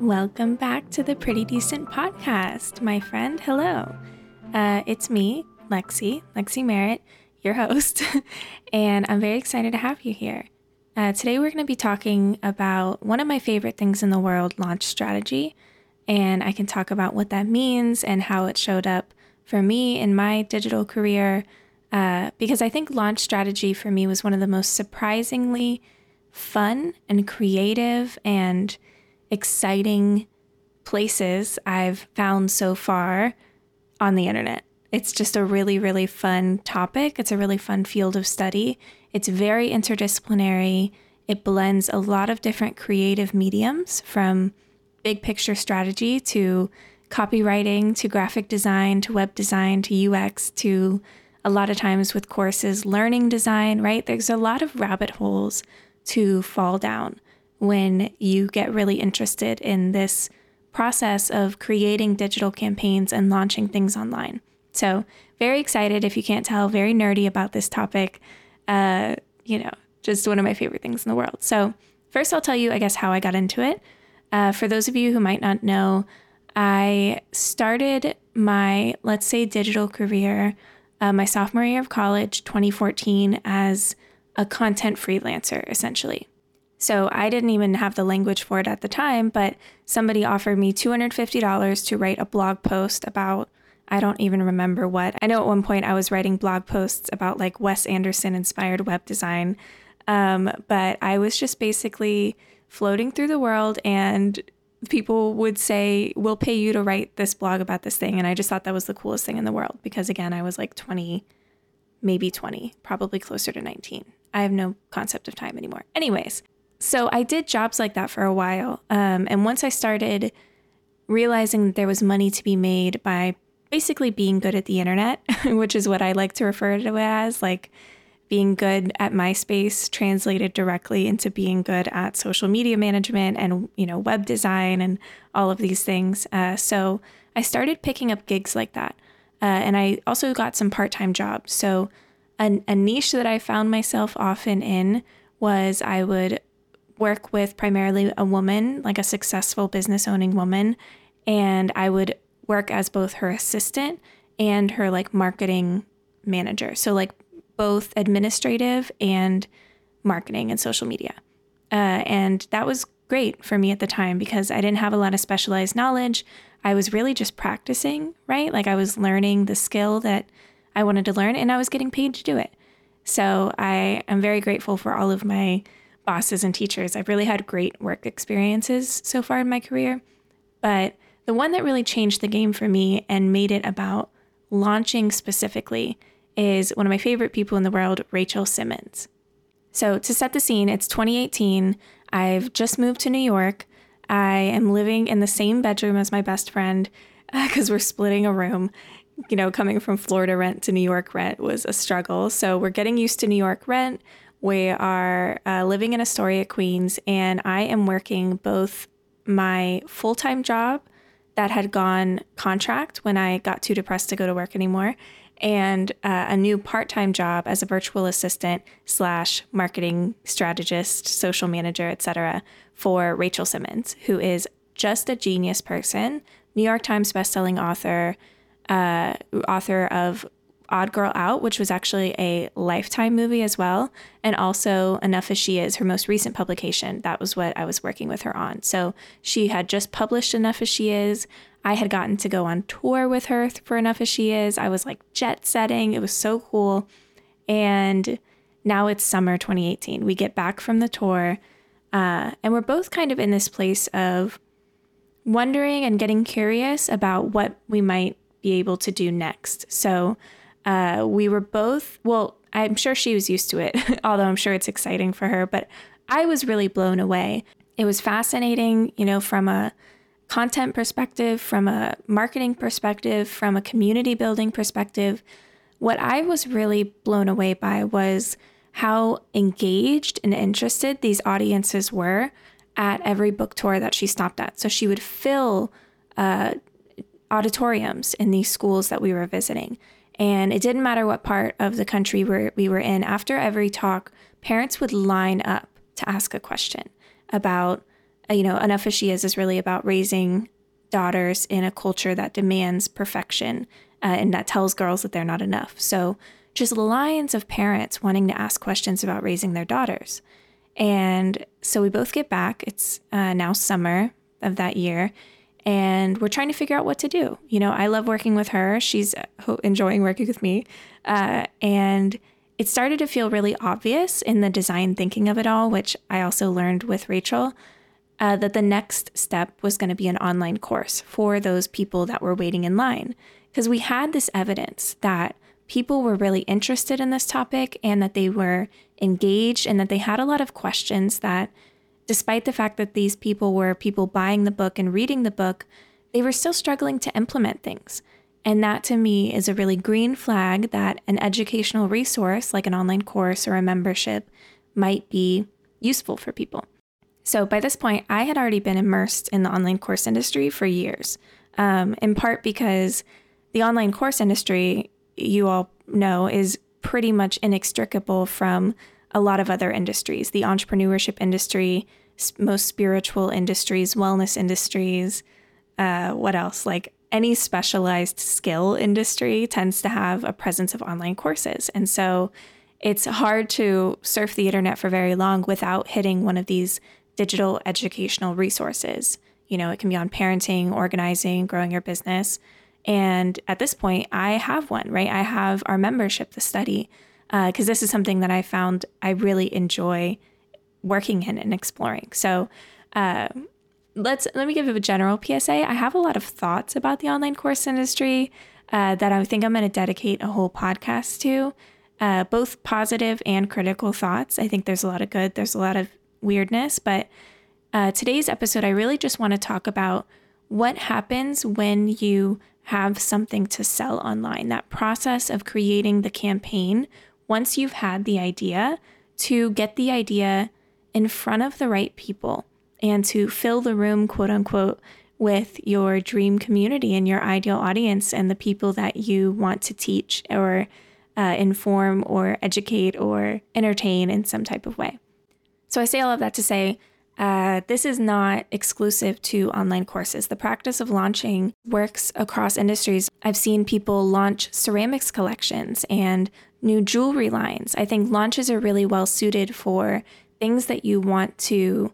Welcome back to the Pretty Decent Podcast, my friend. Hello. Uh, it's me, Lexi, Lexi Merritt, your host, and I'm very excited to have you here. Uh, today, we're going to be talking about one of my favorite things in the world launch strategy. And I can talk about what that means and how it showed up for me in my digital career. Uh, because I think launch strategy for me was one of the most surprisingly fun and creative and exciting places I've found so far on the internet. It's just a really, really fun topic. It's a really fun field of study. It's very interdisciplinary. It blends a lot of different creative mediums from big picture strategy to copywriting to graphic design to web design to UX to a lot of times with courses, learning design, right? There's a lot of rabbit holes to fall down when you get really interested in this process of creating digital campaigns and launching things online. So, very excited if you can't tell, very nerdy about this topic. Uh, you know, just one of my favorite things in the world. So, first, I'll tell you, I guess, how I got into it. Uh, for those of you who might not know, I started my, let's say, digital career uh, my sophomore year of college, 2014, as a content freelancer, essentially. So I didn't even have the language for it at the time, but somebody offered me $250 to write a blog post about, I don't even remember what. I know at one point I was writing blog posts about like Wes Anderson inspired web design. Um, but I was just basically floating through the world and people would say, We'll pay you to write this blog about this thing. And I just thought that was the coolest thing in the world because, again, I was like 20, maybe 20, probably closer to 19. I have no concept of time anymore. Anyways, so I did jobs like that for a while. Um, and once I started realizing that there was money to be made by basically being good at the internet, which is what I like to refer to it as, like being good at MySpace translated directly into being good at social media management and you know web design and all of these things. Uh, so I started picking up gigs like that, uh, and I also got some part-time jobs. So a, a niche that I found myself often in was I would work with primarily a woman, like a successful business owning woman, and I would work as both her assistant and her like marketing manager. So like both administrative and marketing and social media. Uh, and that was great for me at the time because I didn't have a lot of specialized knowledge. I was really just practicing, right? Like I was learning the skill that I wanted to learn and I was getting paid to do it. So I am very grateful for all of my bosses and teachers. I've really had great work experiences so far in my career. But the one that really changed the game for me and made it about launching specifically is one of my favorite people in the world, Rachel Simmons. So, to set the scene, it's 2018. I've just moved to New York. I am living in the same bedroom as my best friend because uh, we're splitting a room. You know, coming from Florida rent to New York rent was a struggle. So, we're getting used to New York rent. We are uh, living in Astoria, Queens, and I am working both my full time job that had gone contract when I got too depressed to go to work anymore, and uh, a new part time job as a virtual assistant slash marketing strategist, social manager, etc. for Rachel Simmons, who is just a genius person, New York Times bestselling author, uh, author of Odd Girl Out, which was actually a Lifetime movie as well, and also Enough as She Is, her most recent publication. That was what I was working with her on. So she had just published Enough as She Is. I had gotten to go on tour with her for Enough as She Is. I was like jet setting. It was so cool. And now it's summer 2018. We get back from the tour, uh, and we're both kind of in this place of wondering and getting curious about what we might be able to do next. So uh, we were both, well, I'm sure she was used to it, although I'm sure it's exciting for her, but I was really blown away. It was fascinating, you know, from a content perspective, from a marketing perspective, from a community building perspective, what I was really blown away by was how engaged and interested these audiences were at every book tour that she stopped at. So she would fill uh, auditoriums in these schools that we were visiting. And it didn't matter what part of the country we were in. After every talk, parents would line up to ask a question about uh, you know, Enough as She Is is really about raising daughters in a culture that demands perfection uh, and that tells girls that they're not enough. So, just lines of parents wanting to ask questions about raising their daughters. And so we both get back. It's uh, now summer of that year, and we're trying to figure out what to do. You know, I love working with her. She's uh, enjoying working with me. Uh, and it started to feel really obvious in the design thinking of it all, which I also learned with Rachel, uh, that the next step was going to be an online course for those people that were waiting in line. Because we had this evidence that people were really interested in this topic and that they were engaged and that they had a lot of questions that, despite the fact that these people were people buying the book and reading the book, they were still struggling to implement things. And that to me is a really green flag that an educational resource like an online course or a membership might be useful for people. So by this point, I had already been immersed in the online course industry for years, um, in part because the online course industry, you all know, is pretty much inextricable from a lot of other industries the entrepreneurship industry, most spiritual industries, wellness industries. Uh, what else? Like any specialized skill industry tends to have a presence of online courses. And so it's hard to surf the internet for very long without hitting one of these digital educational resources. You know, it can be on parenting, organizing, growing your business. And at this point, I have one, right? I have our membership, the study, because uh, this is something that I found I really enjoy working in and exploring. So, uh, let's let me give a general PSA. I have a lot of thoughts about the online course industry uh, that I think I'm going to dedicate a whole podcast to, uh, both positive and critical thoughts. I think there's a lot of good, there's a lot of weirdness, but uh, today's episode, I really just want to talk about what happens when you have something to sell online. That process of creating the campaign once you've had the idea to get the idea in front of the right people and to fill the room, quote unquote, with your dream community and your ideal audience and the people that you want to teach or uh, inform or educate or entertain in some type of way. So I say all of that to say, uh, this is not exclusive to online courses. The practice of launching works across industries. I've seen people launch ceramics collections and new jewelry lines. I think launches are really well suited for things that you want to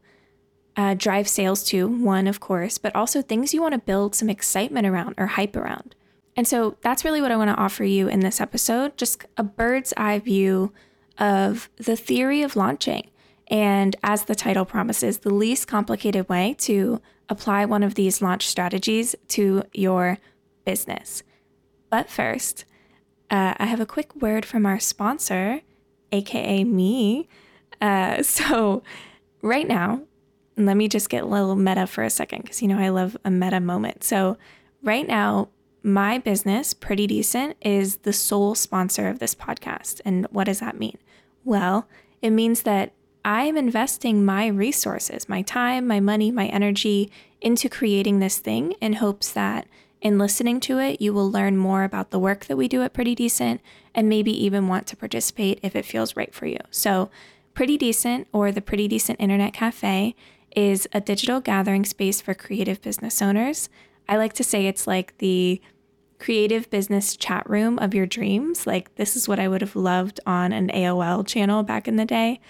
uh, drive sales to, one, of course, but also things you want to build some excitement around or hype around. And so that's really what I want to offer you in this episode just a bird's eye view of the theory of launching. And as the title promises, the least complicated way to apply one of these launch strategies to your business. But first, uh, I have a quick word from our sponsor, aka me. Uh, so, right now, let me just get a little meta for a second because you know I love a meta moment. So, right now, my business, Pretty Decent, is the sole sponsor of this podcast. And what does that mean? Well, it means that I am investing my resources, my time, my money, my energy into creating this thing in hopes that in listening to it, you will learn more about the work that we do at Pretty Decent and maybe even want to participate if it feels right for you. So, Pretty Decent or the Pretty Decent Internet Cafe is a digital gathering space for creative business owners. I like to say it's like the creative business chat room of your dreams. Like, this is what I would have loved on an AOL channel back in the day.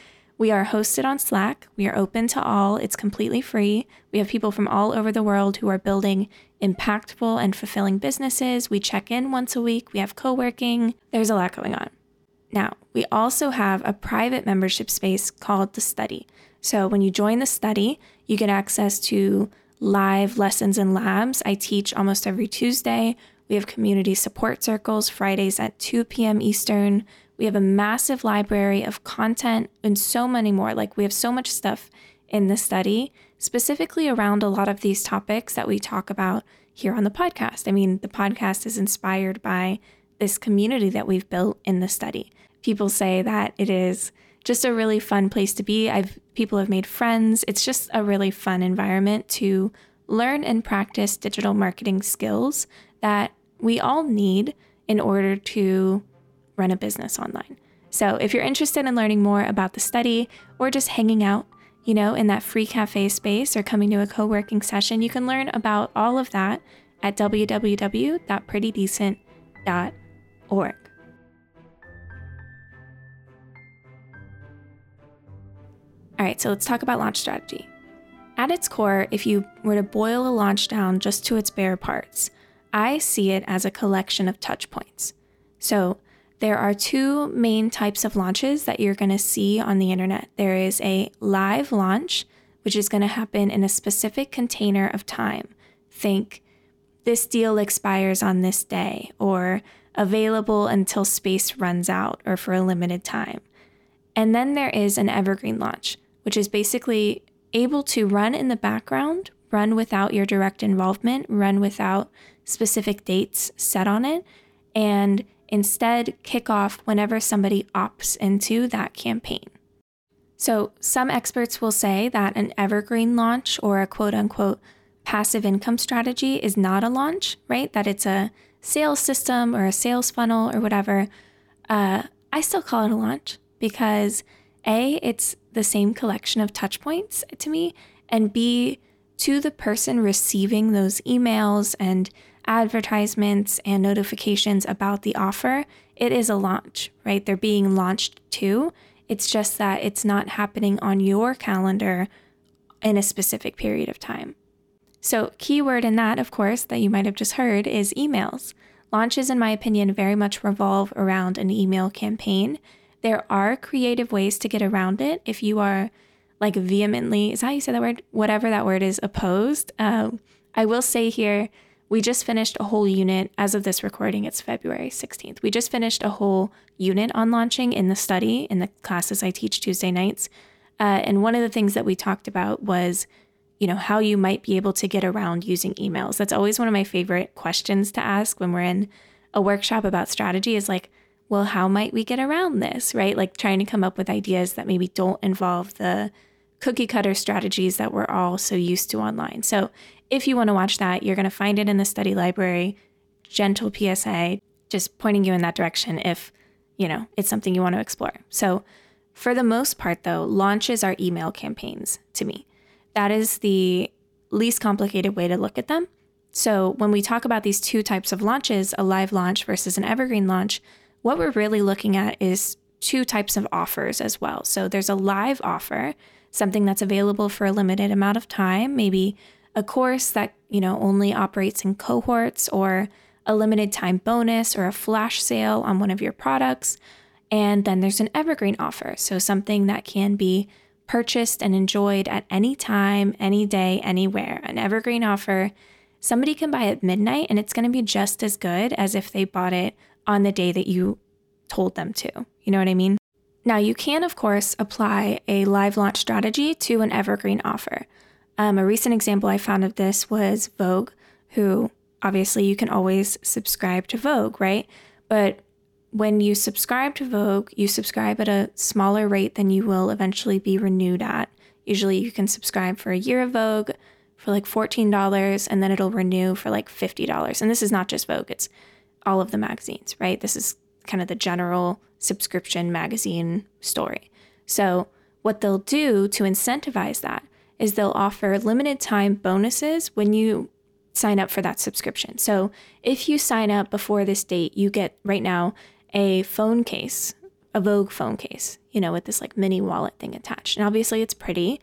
We are hosted on Slack. We are open to all. It's completely free. We have people from all over the world who are building impactful and fulfilling businesses. We check in once a week. We have co working. There's a lot going on. Now, we also have a private membership space called The Study. So when you join the study, you get access to live lessons and labs. I teach almost every Tuesday. We have community support circles Fridays at 2 p.m. Eastern. We have a massive library of content and so many more. Like, we have so much stuff in the study, specifically around a lot of these topics that we talk about here on the podcast. I mean, the podcast is inspired by this community that we've built in the study. People say that it is just a really fun place to be. I've people have made friends. It's just a really fun environment to learn and practice digital marketing skills that we all need in order to run a business online. So, if you're interested in learning more about the study or just hanging out you know, in that free cafe space or coming to a co working session, you can learn about all of that at www.prettydecent.org. All right, so let's talk about launch strategy. At its core, if you were to boil a launch down just to its bare parts, I see it as a collection of touch points. So, there are two main types of launches that you're going to see on the internet. There is a live launch, which is going to happen in a specific container of time. Think this deal expires on this day, or available until space runs out, or for a limited time. And then there is an evergreen launch, which is basically able to run in the background, run without your direct involvement, run without specific dates set on it, and instead kick off whenever somebody opts into that campaign. So, some experts will say that an evergreen launch or a quote unquote passive income strategy is not a launch, right? That it's a sales system or a sales funnel or whatever. Uh, I still call it a launch because A, it's the same collection of touch points to me, and B, to the person receiving those emails and advertisements and notifications about the offer, it is a launch, right? They're being launched too. It's just that it's not happening on your calendar in a specific period of time. So, keyword in that, of course, that you might have just heard is emails. Launches, in my opinion, very much revolve around an email campaign. There are creative ways to get around it if you are like vehemently, is that how you say that word? Whatever that word is, opposed. Uh, I will say here, we just finished a whole unit. As of this recording, it's February 16th. We just finished a whole unit on launching in the study in the classes I teach Tuesday nights. Uh, and one of the things that we talked about was, you know, how you might be able to get around using emails. That's always one of my favorite questions to ask when we're in a workshop about strategy is like, well, how might we get around this, right? Like trying to come up with ideas that maybe don't involve the cookie cutter strategies that we're all so used to online. So if you want to watch that, you're going to find it in the study library. Gentle PSA, just pointing you in that direction if, you know, it's something you want to explore. So, for the most part, though, launches are email campaigns to me. That is the least complicated way to look at them. So, when we talk about these two types of launches, a live launch versus an evergreen launch, what we're really looking at is two types of offers as well. So, there's a live offer, something that's available for a limited amount of time, maybe a course that, you know, only operates in cohorts or a limited time bonus or a flash sale on one of your products. And then there's an evergreen offer, so something that can be purchased and enjoyed at any time, any day, anywhere. An evergreen offer, somebody can buy at midnight and it's going to be just as good as if they bought it on the day that you told them to. You know what I mean? Now, you can, of course, apply a live launch strategy to an evergreen offer. Um, a recent example I found of this was Vogue, who obviously you can always subscribe to Vogue, right? But when you subscribe to Vogue, you subscribe at a smaller rate than you will eventually be renewed at. Usually you can subscribe for a year of Vogue for like $14 and then it'll renew for like $50. And this is not just Vogue, it's all of the magazines, right? This is kind of the general subscription magazine story. So, what they'll do to incentivize that is they'll offer limited time bonuses when you sign up for that subscription. So if you sign up before this date, you get right now a phone case, a Vogue phone case, you know, with this like mini wallet thing attached. And obviously it's pretty.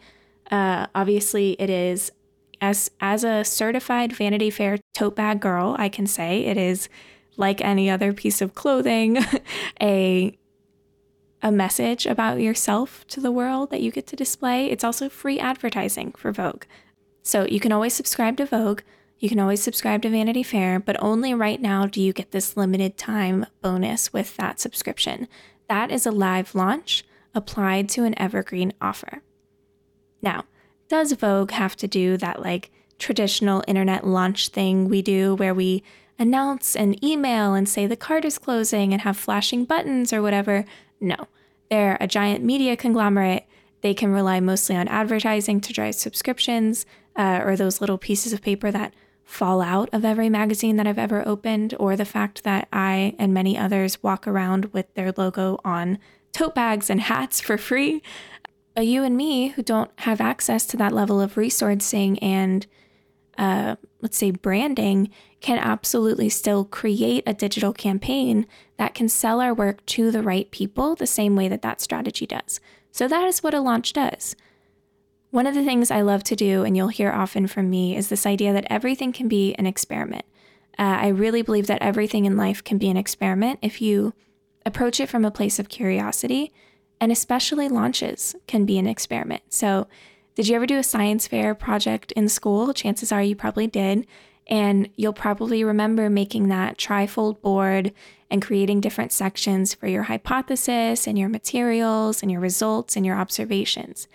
Uh, obviously it is as as a certified Vanity Fair tote bag girl, I can say it is like any other piece of clothing, a a message about yourself to the world that you get to display. It's also free advertising for Vogue. So you can always subscribe to Vogue. You can always subscribe to Vanity Fair, but only right now do you get this limited time bonus with that subscription. That is a live launch applied to an evergreen offer. Now, does Vogue have to do that like traditional internet launch thing we do where we announce an email and say the card is closing and have flashing buttons or whatever? No, they're a giant media conglomerate. They can rely mostly on advertising to drive subscriptions uh, or those little pieces of paper that fall out of every magazine that I've ever opened, or the fact that I and many others walk around with their logo on tote bags and hats for free. But you and me, who don't have access to that level of resourcing and, uh, let's say, branding, can absolutely still create a digital campaign that can sell our work to the right people the same way that that strategy does. So, that is what a launch does. One of the things I love to do, and you'll hear often from me, is this idea that everything can be an experiment. Uh, I really believe that everything in life can be an experiment if you approach it from a place of curiosity, and especially launches can be an experiment. So, did you ever do a science fair project in school? Chances are you probably did. And you'll probably remember making that trifold board and creating different sections for your hypothesis and your materials and your results and your observations.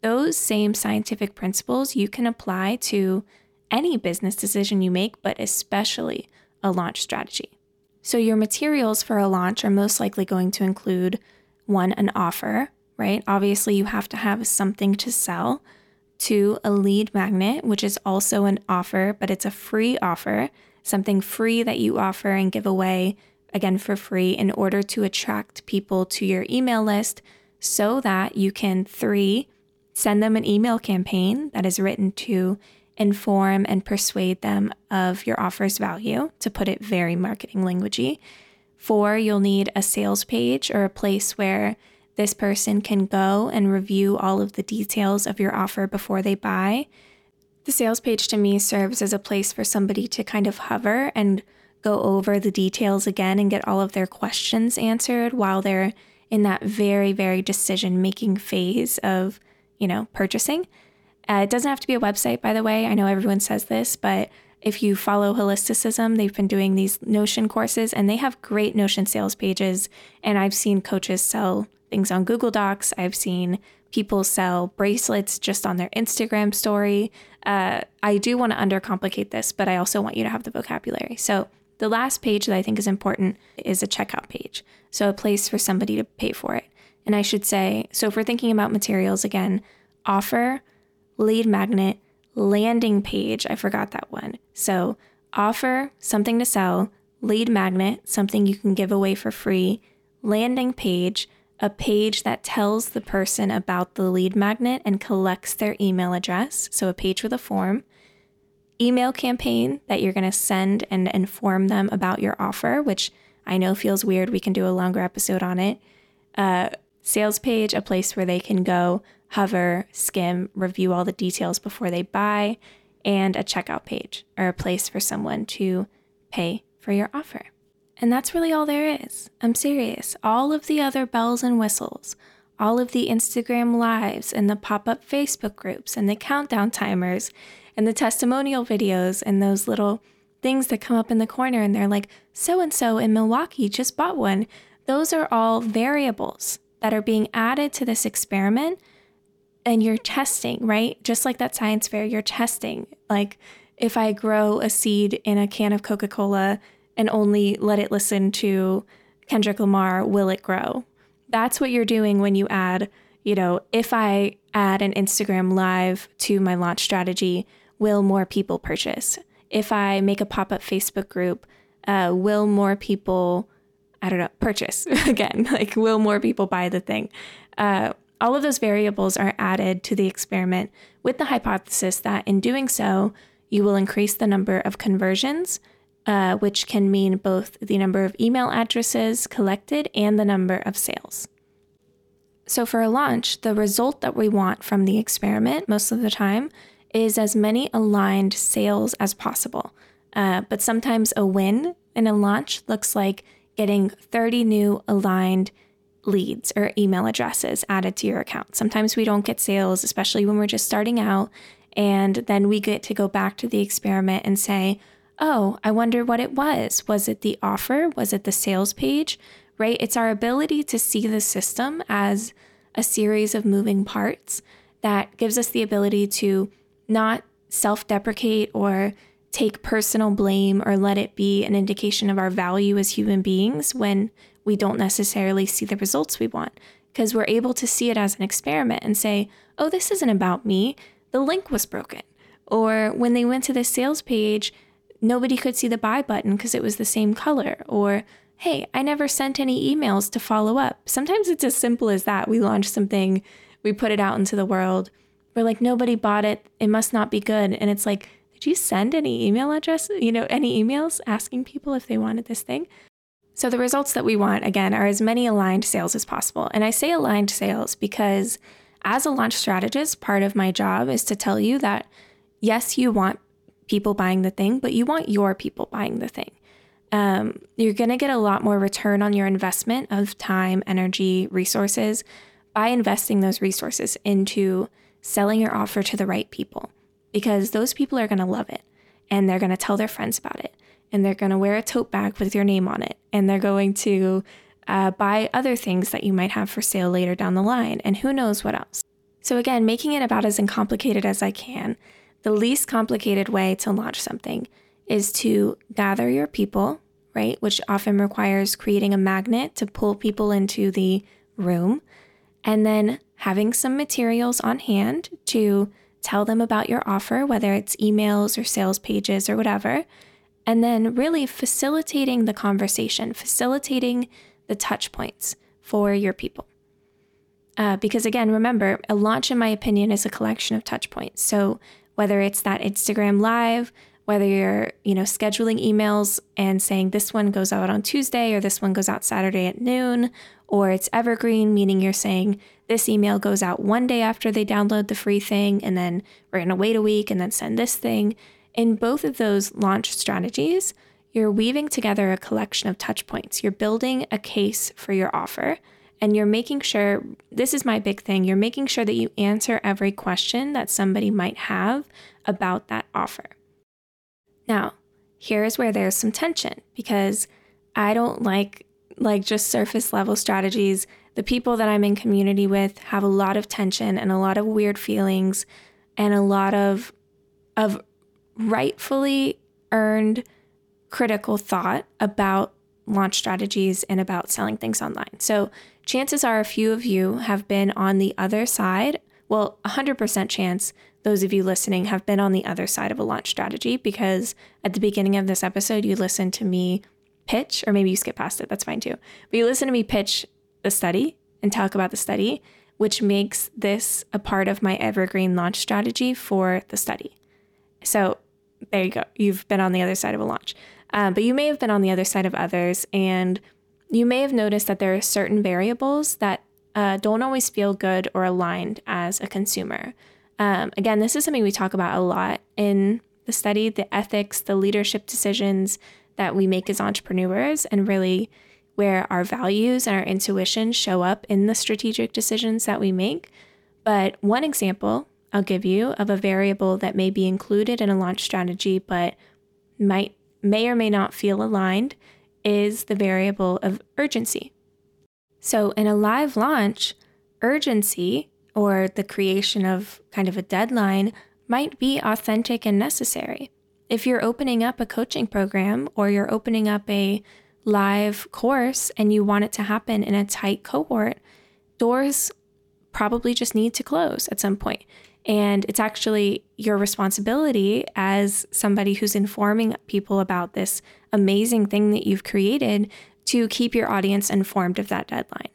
Those same scientific principles you can apply to any business decision you make, but especially a launch strategy. So, your materials for a launch are most likely going to include one, an offer, right? Obviously, you have to have something to sell. Two, a lead magnet, which is also an offer, but it's a free offer, something free that you offer and give away again for free in order to attract people to your email list so that you can, three, send them an email campaign that is written to inform and persuade them of your offer's value, to put it very marketing languagey. Four, you'll need a sales page or a place where this person can go and review all of the details of your offer before they buy. The sales page to me serves as a place for somebody to kind of hover and go over the details again and get all of their questions answered while they're in that very, very decision making phase of, you know, purchasing. Uh, it doesn't have to be a website, by the way. I know everyone says this, but if you follow Holisticism, they've been doing these Notion courses and they have great Notion sales pages. And I've seen coaches sell things on Google Docs. I've seen people sell bracelets just on their Instagram story. Uh, I do want to undercomplicate this, but I also want you to have the vocabulary. So, the last page that I think is important is a checkout page. So, a place for somebody to pay for it. And I should say, so if we're thinking about materials again, offer, lead magnet, landing page. I forgot that one. So, offer, something to sell, lead magnet, something you can give away for free, landing page, a page that tells the person about the lead magnet and collects their email address, so a page with a form, email campaign that you're going to send and inform them about your offer, which I know feels weird. We can do a longer episode on it. Uh, sales page, a place where they can go, hover, skim, review all the details before they buy, and a checkout page or a place for someone to pay for your offer. And that's really all there is. I'm serious. All of the other bells and whistles, all of the Instagram lives and the pop up Facebook groups and the countdown timers and the testimonial videos and those little things that come up in the corner and they're like, so and so in Milwaukee just bought one. Those are all variables that are being added to this experiment and you're testing, right? Just like that science fair, you're testing. Like, if I grow a seed in a can of Coca Cola and only let it listen to Kendrick Lamar, will it grow? That's what you're doing when you add, you know, if I add an Instagram live to my launch strategy, will more people purchase? If I make a pop up Facebook group, uh, will more people, I don't know, purchase again? Like, will more people buy the thing? Uh, all of those variables are added to the experiment with the hypothesis that in doing so, you will increase the number of conversions uh, which can mean both the number of email addresses collected and the number of sales. So, for a launch, the result that we want from the experiment most of the time is as many aligned sales as possible. Uh, but sometimes a win in a launch looks like getting 30 new aligned leads or email addresses added to your account. Sometimes we don't get sales, especially when we're just starting out. And then we get to go back to the experiment and say, oh, I wonder what it was. Was it the offer? Was it the sales page? Right? It's our ability to see the system as a series of moving parts that gives us the ability to not self deprecate or take personal blame or let it be an indication of our value as human beings when we don't necessarily see the results we want. Because we're able to see it as an experiment and say, oh, this isn't about me. The link was broken. Or when they went to the sales page, nobody could see the buy button because it was the same color. Or, hey, I never sent any emails to follow up. Sometimes it's as simple as that. We launch something, we put it out into the world. We're like, nobody bought it. It must not be good. And it's like, did you send any email address, you know, any emails asking people if they wanted this thing? So the results that we want, again, are as many aligned sales as possible. And I say aligned sales because as a launch strategist, part of my job is to tell you that yes, you want people buying the thing, but you want your people buying the thing. Um, you're going to get a lot more return on your investment of time, energy, resources by investing those resources into selling your offer to the right people because those people are going to love it and they're going to tell their friends about it and they're going to wear a tote bag with your name on it and they're going to uh, buy other things that you might have for sale later down the line and who knows what else. So, again, making it about as uncomplicated as I can, the least complicated way to launch something is to gather your people, right? Which often requires creating a magnet to pull people into the room and then having some materials on hand to tell them about your offer, whether it's emails or sales pages or whatever, and then really facilitating the conversation, facilitating the touch points for your people. Uh, because again, remember, a launch, in my opinion, is a collection of touch points. So whether it's that Instagram live, whether you're, you know, scheduling emails and saying this one goes out on Tuesday or this one goes out Saturday at noon, or it's evergreen, meaning you're saying this email goes out one day after they download the free thing, and then we're going to wait a week and then send this thing. In both of those launch strategies, you're weaving together a collection of touch points. You're building a case for your offer, and you're making sure this is my big thing you're making sure that you answer every question that somebody might have about that offer. Now, here is where there's some tension because I don't like like just surface level strategies. The people that I'm in community with have a lot of tension and a lot of weird feelings and a lot of of rightfully earned critical thought about launch strategies and about selling things online. So, chances are a few of you have been on the other side. Well, 100% chance those of you listening have been on the other side of a launch strategy because at the beginning of this episode, you listened to me pitch, or maybe you skip past it, that's fine too. But you listen to me pitch the study and talk about the study, which makes this a part of my evergreen launch strategy for the study. So there you go. You've been on the other side of a launch. Um, but you may have been on the other side of others, and you may have noticed that there are certain variables that uh, don't always feel good or aligned as a consumer. Um, again, this is something we talk about a lot in the study the ethics, the leadership decisions that we make as entrepreneurs, and really where our values and our intuition show up in the strategic decisions that we make. But one example I'll give you of a variable that may be included in a launch strategy, but might may or may not feel aligned is the variable of urgency. So, in a live launch, urgency or the creation of kind of a deadline might be authentic and necessary. If you're opening up a coaching program or you're opening up a live course and you want it to happen in a tight cohort, doors probably just need to close at some point. And it's actually your responsibility as somebody who's informing people about this amazing thing that you've created to keep your audience informed of that deadline.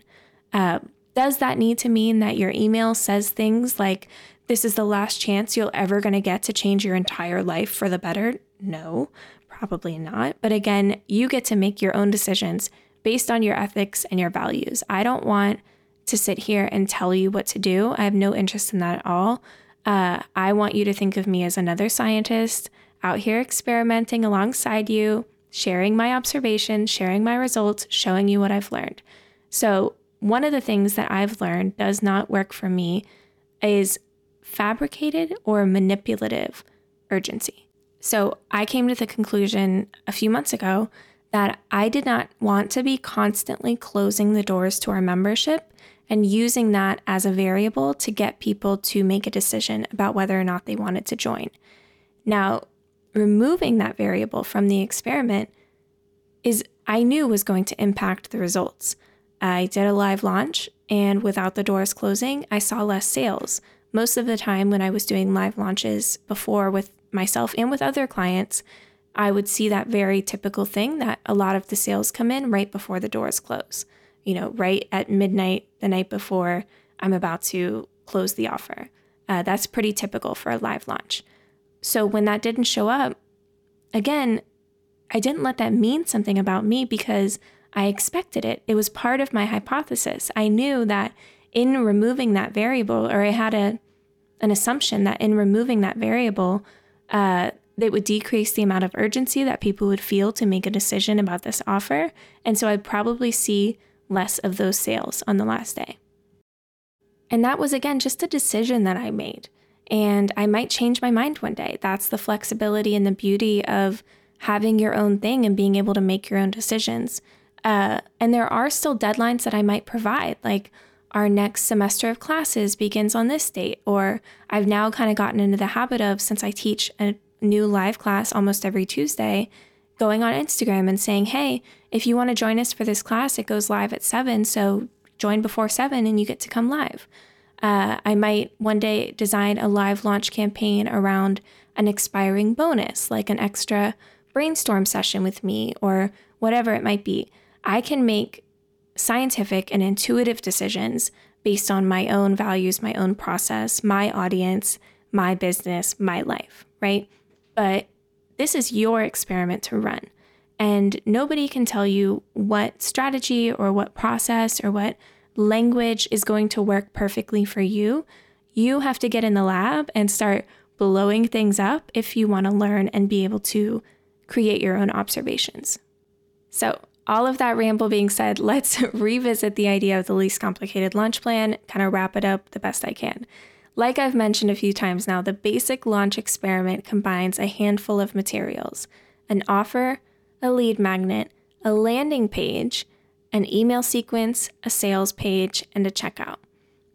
Uh, does that need to mean that your email says things like, this is the last chance you're ever going to get to change your entire life for the better? No, probably not. But again, you get to make your own decisions based on your ethics and your values. I don't want to sit here and tell you what to do. I have no interest in that at all. Uh, I want you to think of me as another scientist out here experimenting alongside you, sharing my observations, sharing my results, showing you what I've learned. So, one of the things that I've learned does not work for me is fabricated or manipulative urgency. So I came to the conclusion a few months ago that I did not want to be constantly closing the doors to our membership and using that as a variable to get people to make a decision about whether or not they wanted to join. Now, removing that variable from the experiment is I knew was going to impact the results. I did a live launch, and without the doors closing, I saw less sales. Most of the time, when I was doing live launches before with myself and with other clients, I would see that very typical thing that a lot of the sales come in right before the doors close. You know, right at midnight the night before I'm about to close the offer. Uh, that's pretty typical for a live launch. So when that didn't show up, again, I didn't let that mean something about me because I expected it. It was part of my hypothesis. I knew that in removing that variable, or I had a an assumption that in removing that variable, uh, it would decrease the amount of urgency that people would feel to make a decision about this offer. And so I'd probably see less of those sales on the last day. And that was, again, just a decision that I made. And I might change my mind one day. That's the flexibility and the beauty of having your own thing and being able to make your own decisions. Uh, and there are still deadlines that I might provide, like our next semester of classes begins on this date, or I've now kind of gotten into the habit of, since I teach a new live class almost every Tuesday, going on Instagram and saying, hey, if you want to join us for this class, it goes live at seven. So join before seven and you get to come live. Uh, I might one day design a live launch campaign around an expiring bonus, like an extra brainstorm session with me or whatever it might be. I can make scientific and intuitive decisions based on my own values, my own process, my audience, my business, my life, right? But this is your experiment to run. And nobody can tell you what strategy or what process or what language is going to work perfectly for you. You have to get in the lab and start blowing things up if you want to learn and be able to create your own observations. So, all of that ramble being said, let's revisit the idea of the least complicated launch plan, kind of wrap it up the best I can. Like I've mentioned a few times now, the basic launch experiment combines a handful of materials an offer, a lead magnet, a landing page, an email sequence, a sales page, and a checkout.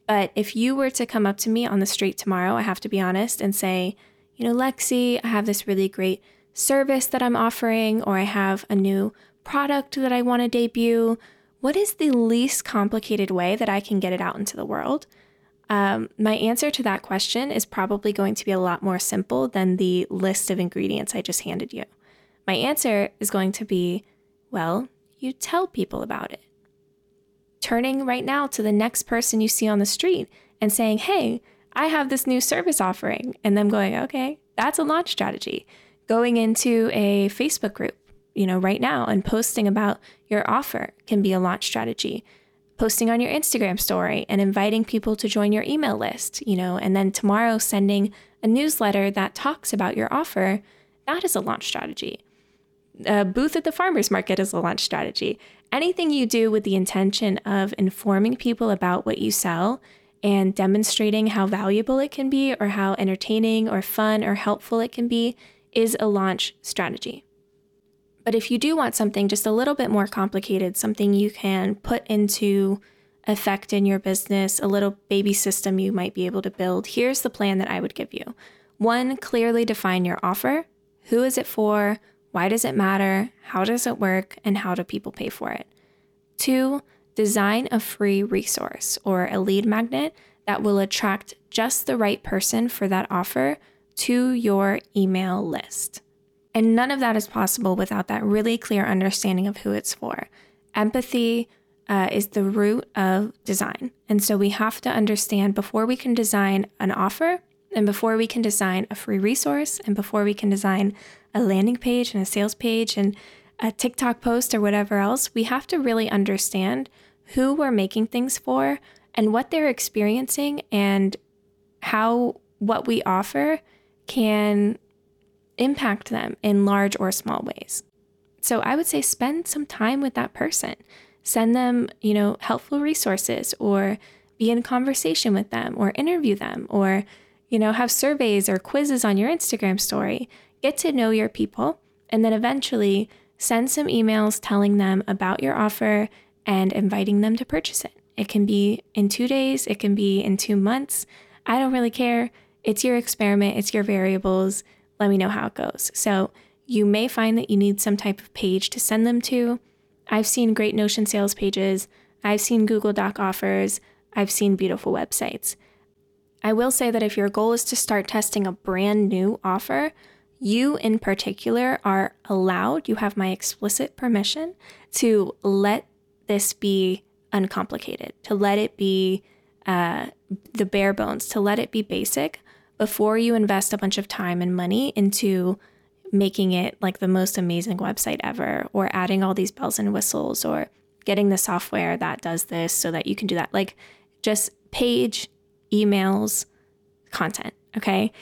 But if you were to come up to me on the street tomorrow, I have to be honest and say, you know, Lexi, I have this really great service that I'm offering, or I have a new product that I want to debut. What is the least complicated way that I can get it out into the world? Um, my answer to that question is probably going to be a lot more simple than the list of ingredients I just handed you. My answer is going to be well, you tell people about it. Turning right now to the next person you see on the street and saying, hey, I have this new service offering, and them going, okay, that's a launch strategy. Going into a Facebook group, you know, right now and posting about your offer can be a launch strategy. Posting on your Instagram story and inviting people to join your email list, you know, and then tomorrow sending a newsletter that talks about your offer, that is a launch strategy a booth at the farmer's market is a launch strategy. Anything you do with the intention of informing people about what you sell and demonstrating how valuable it can be, or how entertaining, or fun, or helpful it can be, is a launch strategy. But if you do want something just a little bit more complicated, something you can put into effect in your business, a little baby system you might be able to build, here's the plan that I would give you. One, clearly define your offer. Who is it for? Why does it matter? How does it work? And how do people pay for it? Two, design a free resource or a lead magnet that will attract just the right person for that offer to your email list. And none of that is possible without that really clear understanding of who it's for. Empathy uh, is the root of design. And so we have to understand before we can design an offer, and before we can design a free resource, and before we can design a landing page and a sales page and a TikTok post or whatever else, we have to really understand who we're making things for and what they're experiencing and how what we offer can impact them in large or small ways. So I would say spend some time with that person. Send them, you know, helpful resources or be in conversation with them or interview them or you know, have surveys or quizzes on your Instagram story get to know your people, and then eventually send some emails telling them about your offer and inviting them to purchase it. It can be in two days, it can be in two months. I don't really care. It's your experiment, it's your variables. Let me know how it goes. So, you may find that you need some type of page to send them to. I've seen great Notion sales pages, I've seen Google Doc offers, I've seen beautiful websites. I will say that if your goal is to start testing a brand new offer, you in particular are allowed, you have my explicit permission to let this be uncomplicated, to let it be uh, the bare bones, to let it be basic before you invest a bunch of time and money into making it like the most amazing website ever or adding all these bells and whistles or getting the software that does this so that you can do that. Like just page, emails, content. Okay.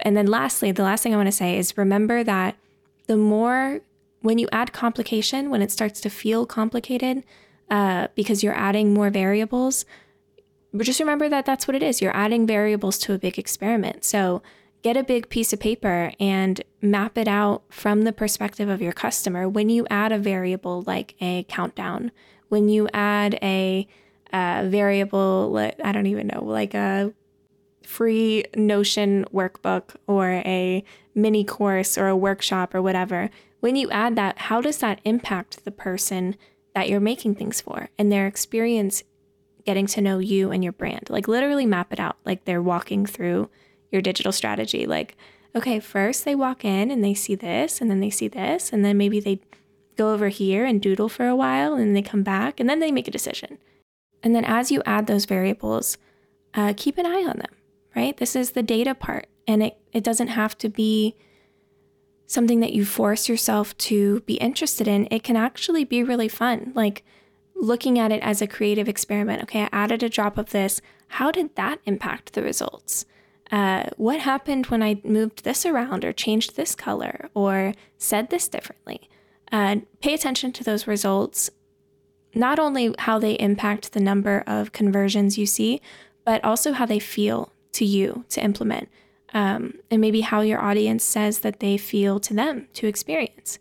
And then lastly, the last thing I want to say is remember that the more when you add complication, when it starts to feel complicated, uh, because you're adding more variables, but just remember that that's what it is. You're adding variables to a big experiment. So get a big piece of paper and map it out from the perspective of your customer. When you add a variable like a countdown, when you add a, variable, I don't even know, like a free Notion workbook or a mini course or a workshop or whatever, when you add that, how does that impact the person that you're making things for and their experience getting to know you and your brand? Like, literally map it out like they're walking through your digital strategy. Like, okay, first they walk in and they see this, and then they see this, and then maybe they go over here and doodle for a while, and they come back, and then they make a decision. And then as you add those variables, uh, keep an eye on them, right? This is the data part, and it, it doesn't have to be something that you force yourself to be interested in. It can actually be really fun. Like, looking at it as a creative experiment. Okay, I added a drop of this. How did that impact the results? uh, what happened when I moved this around or changed this color or said this differently? Uh, pay attention to those results, not only how they impact the number of conversions you see, but also how they feel to you to implement, um, and maybe how your audience says that they feel to them to experience.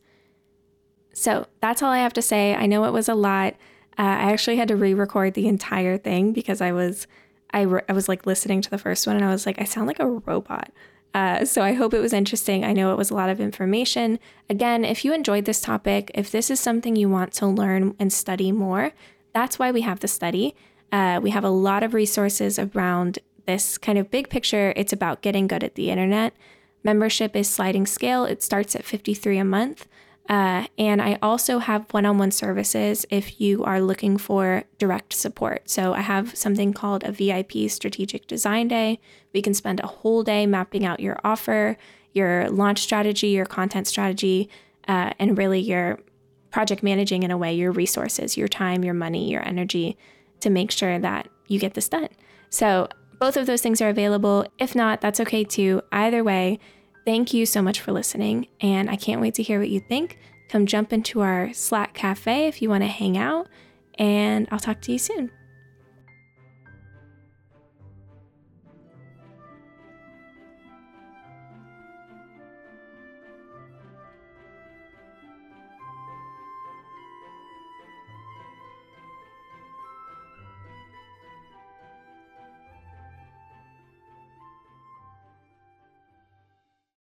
So that's all I have to say. I know it was a lot. Uh, I actually had to re record the entire thing because I was I, re- I was like listening to the first one and I was like, I sound like a robot. Uh, so I hope it was interesting. I know it was a lot of information. Again, if you enjoyed this topic, if this is something you want to learn and study more, that's why we have the study. Uh, we have a lot of resources around this kind of big picture. It's about getting good at the internet. Membership is sliding scale. It starts at 53 a month. Uh, and I also have one on one services if you are looking for direct support. So I have something called a VIP strategic design day. We can spend a whole day mapping out your offer, your launch strategy, your content strategy, uh, and really your project managing in a way your resources, your time, your money, your energy to make sure that you get this done. So both of those things are available. If not, that's okay too. Either way, Thank you so much for listening, and I can't wait to hear what you think. Come jump into our Slack cafe if you want to hang out, and I'll talk to you soon.